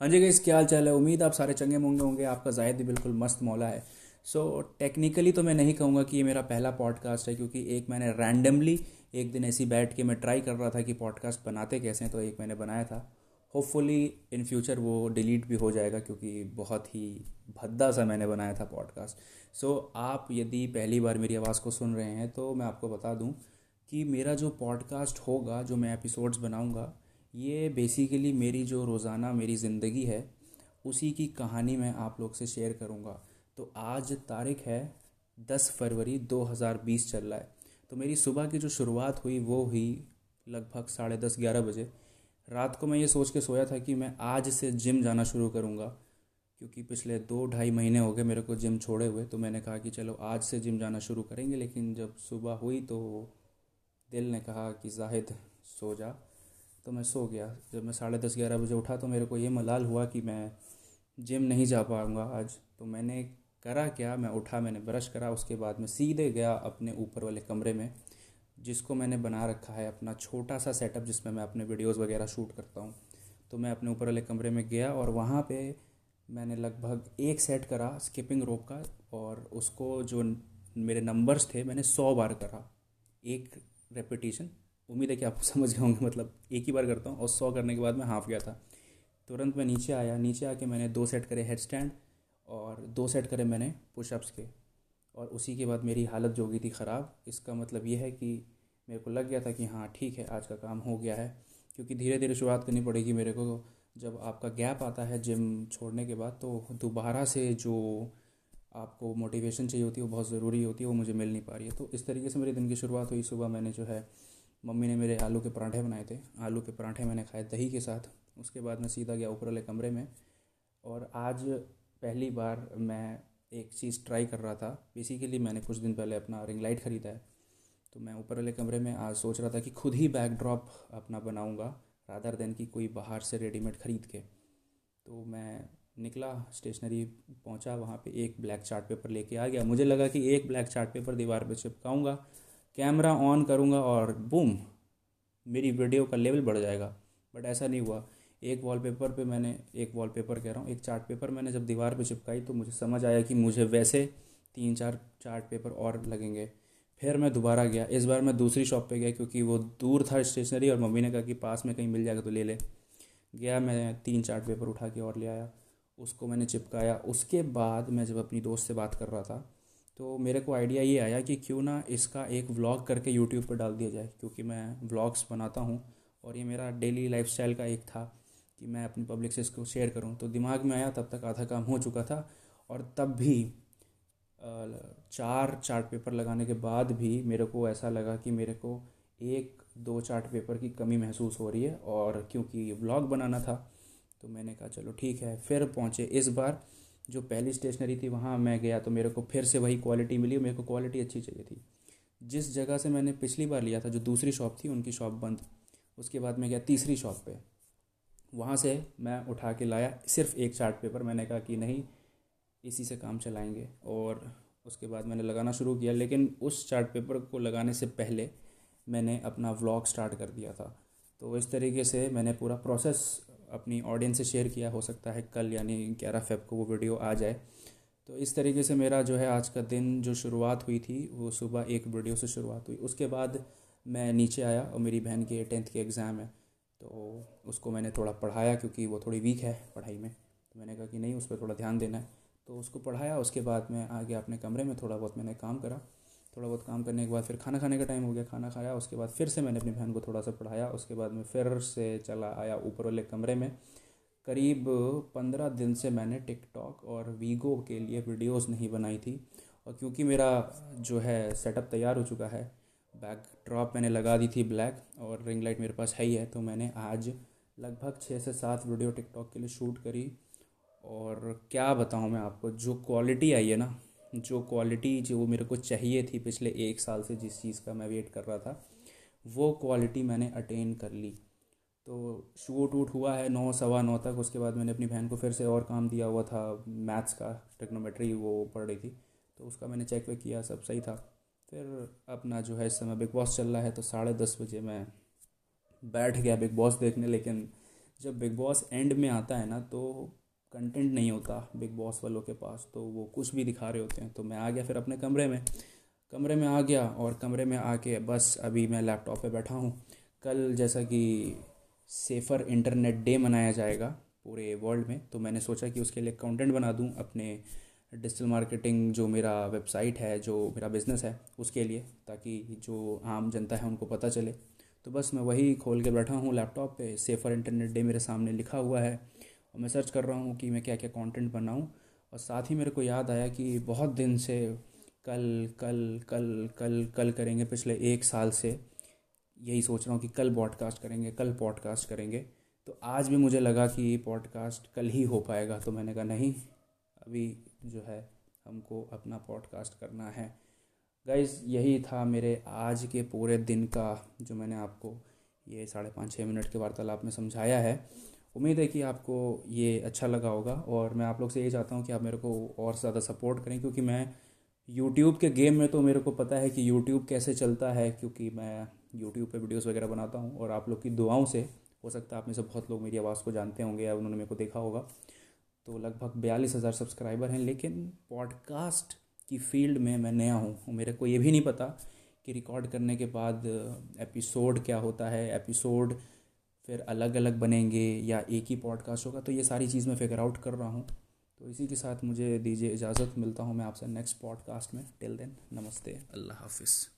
हाँ जी गाइस क्या हाल चाल है? उम्मीद आप सारे चंगे मोंगे होंगे। आपका जायद भी बिल्कुल मस्त मौला है। सो so, टेक्निकली तो मैं नहीं कहूँगा कि ये मेरा पहला पॉडकास्ट है क्योंकि एक मैंने रैंडमली एक दिन ऐसी बैठ के मैं ट्राई कर रहा था कि पॉडकास्ट बनाते कैसे हैं तो एक मैंने बनाया था। होपफुली इन फ्यूचर वो डिलीट भी हो जाएगा क्योंकि बहुत ही भद्दा सा मैंने बनाया था पॉडकास्ट सो so, आप यदि पहली बार मेरी आवाज़ को सुन रहे हैं तो मैं आपको बता दूँ कि मेरा जो पॉडकास्ट होगा जो मैं एपिसोड्स बनाऊँगा ये बेसिकली मेरी जो रोज़ाना मेरी ज़िंदगी है, उसी की कहानी मैं आप लोग से शेयर करूँगा। तो आज तारीख है दस फरवरी 2020 चल रहा है। तो मेरी सुबह की जो शुरुआत हुई, वो हुई लगभग साढ़े दस ग्यारह बजे। रात को मैं ये सोच के सोया था कि मैं आज से जिम जाना शुरू करूँगा, क्योंकि पिछले दो ढाई महीने हो गए मेरे को जिम छोड़े हुए। तो मैंने कहा कि चलो आज से जिम जाना शुरू करेंगे, लेकिन जब सुबह हुई तो दिल ने कहा कि जाहिद, सो जा। तो मैं सो गया। जब मैं साढ़े दस, ग्यारह बजे उठा तो मेरे को ये मलाल हुआ कि मैं जिम नहीं जा पाऊँगा आज। तो मैंने करा क्या? मैं उठा, मैंने ब्रश करा, उसके बाद मैं सीधे गया अपने ऊपर वाले कमरे में, जिसको मैंने बना रखा है अपना छोटा सा सेटअप जिसमें मैं अपने वीडियोस वगैरह शूट करता हूँ। तो मैं अपने ऊपर वाले कमरे में गया और वहाँ पे मैंने लगभग एक सेट करा स्किपिंग रोप का और उसको जो मेरे नंबर्स थे, मैंने सौ बार करा। एक रेपिटेशन उम्मीद है कि आप समझ गए होंगे मतलब एक ही बार करता हूँ और सौ करने के बाद मैं हाफ़ गया था। तुरंत मैं नीचे आया, नीचे आके मैंने दो सेट करे हेड स्टैंड और दो सेट करे मैंने पुशअप्स के और उसी के बाद मेरी हालत जो गई थी ख़राब। इसका मतलब ये है कि मेरे को लग गया था कि हाँ ठीक है, आज का काम हो गया है, क्योंकि धीरे धीरे शुरुआत करनी पड़ेगी मेरे को। जब आपका गैप आता है जिम छोड़ने के बाद तो दोबारा से जो आपको मोटिवेशन चाहिए होती है, वो बहुत ज़रूरी होती है, वो मुझे मिल नहीं पा रही है। तो इस तरीके से मेरे दिन की शुरुआत हुई। सुबह मैंने जो है मम्मी ने मेरे आलू के पराठे बनाए थे। आलू के पराठे मैंने खाए दही के साथ। उसके बाद मैं सीधा गया ऊपर वाले कमरे में और आज पहली बार मैं एक चीज़ ट्राई कर रहा था। बेसिकली मैंने कुछ दिन पहले अपना रिंग लाइट ख़रीदा है। तो मैं ऊपर वाले कमरे में आज सोच रहा था कि खुद ही बैकड्रॉप अपना बनाऊँगा रादर देन कि कोई बाहर से रेडीमेड ख़रीद के। तो मैं निकला स्टेशनरी पहुँचा, वहाँ पे एक ब्लैक चार्ट पेपर लेके आ गया। मुझे लगा कि एक ब्लैक चार्ट पेपर दीवार पे चिपकाऊँगा। कैमरा ऑन करूँगा और बूम, मेरी वीडियो का लेवल बढ़ जाएगा। बट ऐसा नहीं हुआ। एक वॉलपेपर पे मैंने, एक वॉलपेपर कह रहा हूँ, एक चार्ट पेपर मैंने जब दीवार पे चिपकाई तो मुझे समझ आया कि मुझे वैसे तीन चार चार्ट पेपर और लगेंगे। फिर मैं दोबारा गया। इस बार मैं दूसरी शॉप पे गया क्योंकि वो दूर था स्टेशनरी और मम्मी ने कहा कि पास में कहीं मिल जाएगा तो ले ले। गया मैं तीन चार्ट पेपर उठा के और ले आया। उसको मैंने चिपकाया। उसके बाद मैं जब अपनी दोस्त से बात कर रहा था तो मेरे को आइडिया ये आया कि क्यों ना इसका एक व्लॉग करके यूट्यूब पर डाल दिया जाए, क्योंकि मैं व्लॉग्स बनाता हूँ और ये मेरा डेली लाइफस्टाइल का एक था कि मैं अपनी पब्लिक से इसको शेयर करूँ। तो दिमाग में आया, तब तक आधा काम हो चुका था और तब भी चार चार्ट पेपर लगाने के बाद भी मेरे को ऐसा लगा कि मेरे को एक, दो चार्ट पेपर की कमी महसूस हो रही है और क्योंकि ब्लॉग बनाना था तो मैंने कहा, चलो ठीक है। फिर पहुँचे इस बार जो पहली स्टेशनरी थी, वहाँ मैं गया तो मेरे को फिर से वही क्वालिटी मिली मेरे को क्वालिटी अच्छी चाहिए थी। जिस जगह से मैंने पिछली बार लिया था, जो दूसरी शॉप थी, उनकी शॉप बंद। उसके बाद मैं गया तीसरी शॉप पे। वहाँ से मैं उठा के लाया सिर्फ़ एक चार्ट पेपर मैंने कहा कि नहीं, इसी से काम चलाएँगे। और उसके बाद मैंने लगाना शुरू किया, लेकिन उस चार्ट पेपर को लगाने से पहले मैंने अपना व्लॉग स्टार्ट कर दिया था। तो इस तरीके से मैंने पूरा प्रोसेस अपनी ऑडियंस से शेयर किया, हो सकता है कल यानी ग्यारह फेब को वो वीडियो आ जाए। तो इस तरीके से मेरा जो है आज का दिन जो शुरुआत हुई थी, वो सुबह एक वीडियो से शुरुआत हुई। उसके बाद मैं नीचे आया और मेरी बहन के टेंथ के एग्ज़ाम है तो उसको मैंने थोड़ा पढ़ाया क्योंकि वो थोड़ी वीक है पढ़ाई में। तो मैंने कहा कि नहीं, उस पर थोड़ा ध्यान देना है। तो उसको पढ़ाया, उसके बाद मैं आ गया अपने कमरे में थोड़ा बहुत मैंने काम करा। थोड़ा बहुत काम करने के बाद फिर खाना खाने का टाइम हो गया, खाना खाया, उसके बाद फिर से मैंने अपनी बहन को थोड़ा सा पढ़ाया, उसके बाद मैं फिर से चला आया ऊपर वाले कमरे में। करीब पंद्रह दिन से मैंने टिकटॉक और वीगो के लिए वीडियोस नहीं बनाई थी और क्योंकि मेरा जो है सेटअप तैयार हो चुका है बैक ड्रॉप मैंने लगा दी थी ब्लैक और रिंग लाइट मेरे पास है ही है तो मैंने आज लगभग छः से सात वीडियो टिकटॉक के लिए शूट करी। और क्या बताऊँ मैं आपको, जो क्वालिटी आई है ना जो क्वालिटी जो मेरे को चाहिए थी पिछले एक साल से जिस चीज़ का मैं वेट कर रहा था, वो क्वालिटी मैंने अटेन कर ली। तो शूट वूट हुआ है नौ, सवा नौ तक, उसके बाद मैंने अपनी बहन को फिर से और काम दिया हुआ था मैथ्स का टेक्नोमेट्री वो पढ़ रही थी तो उसका मैंने चेक वेक किया, सब सही था। फिर अपना जो है इस समय बिग बॉस चल रहा है तो साढ़े दस बजे मैं बैठ गया बिग बॉस देखने, लेकिन जब बिग बॉस एंड में आता है ना तो कंटेंट नहीं होता बिग बॉस वालों के पास तो वो कुछ भी दिखा रहे होते हैं। तो मैं आ गया फिर अपने कमरे में। कमरे में आ गया और कमरे में आके बस अभी मैं लैपटॉप पे बैठा हूँ। कल जैसा कि सेफ़र इंटरनेट डे मनाया जाएगा पूरे वर्ल्ड में तो मैंने सोचा कि उसके लिए कंटेंट बना दूँ अपने डिजिटल मार्केटिंग जो मेरा वेबसाइट है, जो मेरा बिज़नेस है, उसके लिए, ताकि जो आम जनता है उनको पता चले। तो बस मैं वही खोल के बैठा हूँ लैपटॉप पे सेफ़र इंटरनेट डे मेरे सामने लिखा हुआ है। और मैं सर्च कर रहा हूँ कि मैं क्या क्या कंटेंट बनाऊँ। और साथ ही मेरे को याद आया कि बहुत दिन से कल कल कल कल कल करेंगे पिछले एक साल से। यही सोच रहा हूँ कि कल पॉडकास्ट करेंगे, कल पॉडकास्ट करेंगे। तो आज भी मुझे लगा कि पॉडकास्ट कल ही हो पाएगा तो मैंने कहा नहीं, अभी जो है हमको अपना पॉडकास्ट करना है। गाइज़ यही था मेरे आज के पूरे दिन का जो मैंने आपको ये साढ़े पाँच छः मिनट के वार्तालाप में समझाया है। उम्मीद है कि आपको ये अच्छा लगा होगा और मैं आप लोग से यही चाहता हूँ कि आप मेरे को और ज़्यादा सपोर्ट करें, क्योंकि मैं यूट्यूब के गेम में तो मेरे को पता है कि यूट्यूब कैसे चलता है, क्योंकि मैं यूट्यूब पे वीडियोस वगैरह बनाता हूँ और आप लोग की दुआओं से हो सकता है आप में से बहुत लोग मेरी आवाज़ को जानते होंगे या उन्होंने मेरे को देखा होगा। तो लगभग बयालीस हज़ार सब्सक्राइबर हैं, लेकिन पॉडकास्ट की फ़ील्ड में मैं नया हूँ। मेरे को ये भी नहीं पता कि रिकॉर्ड करने के बाद एपिसोड क्या होता है। एपिसोड फिर अलग अलग बनेंगे या एक ही पॉडकास्ट होगा तो ये सारी चीज़ मैं फिगर आउट कर रहा हूँ। तो इसी के साथ मुझे दीजिए इजाज़त, मिलता हूँ मैं आपसे नेक्स्ट पॉडकास्ट में। टिल देन नमस्ते। अल्लाह हाफिज़।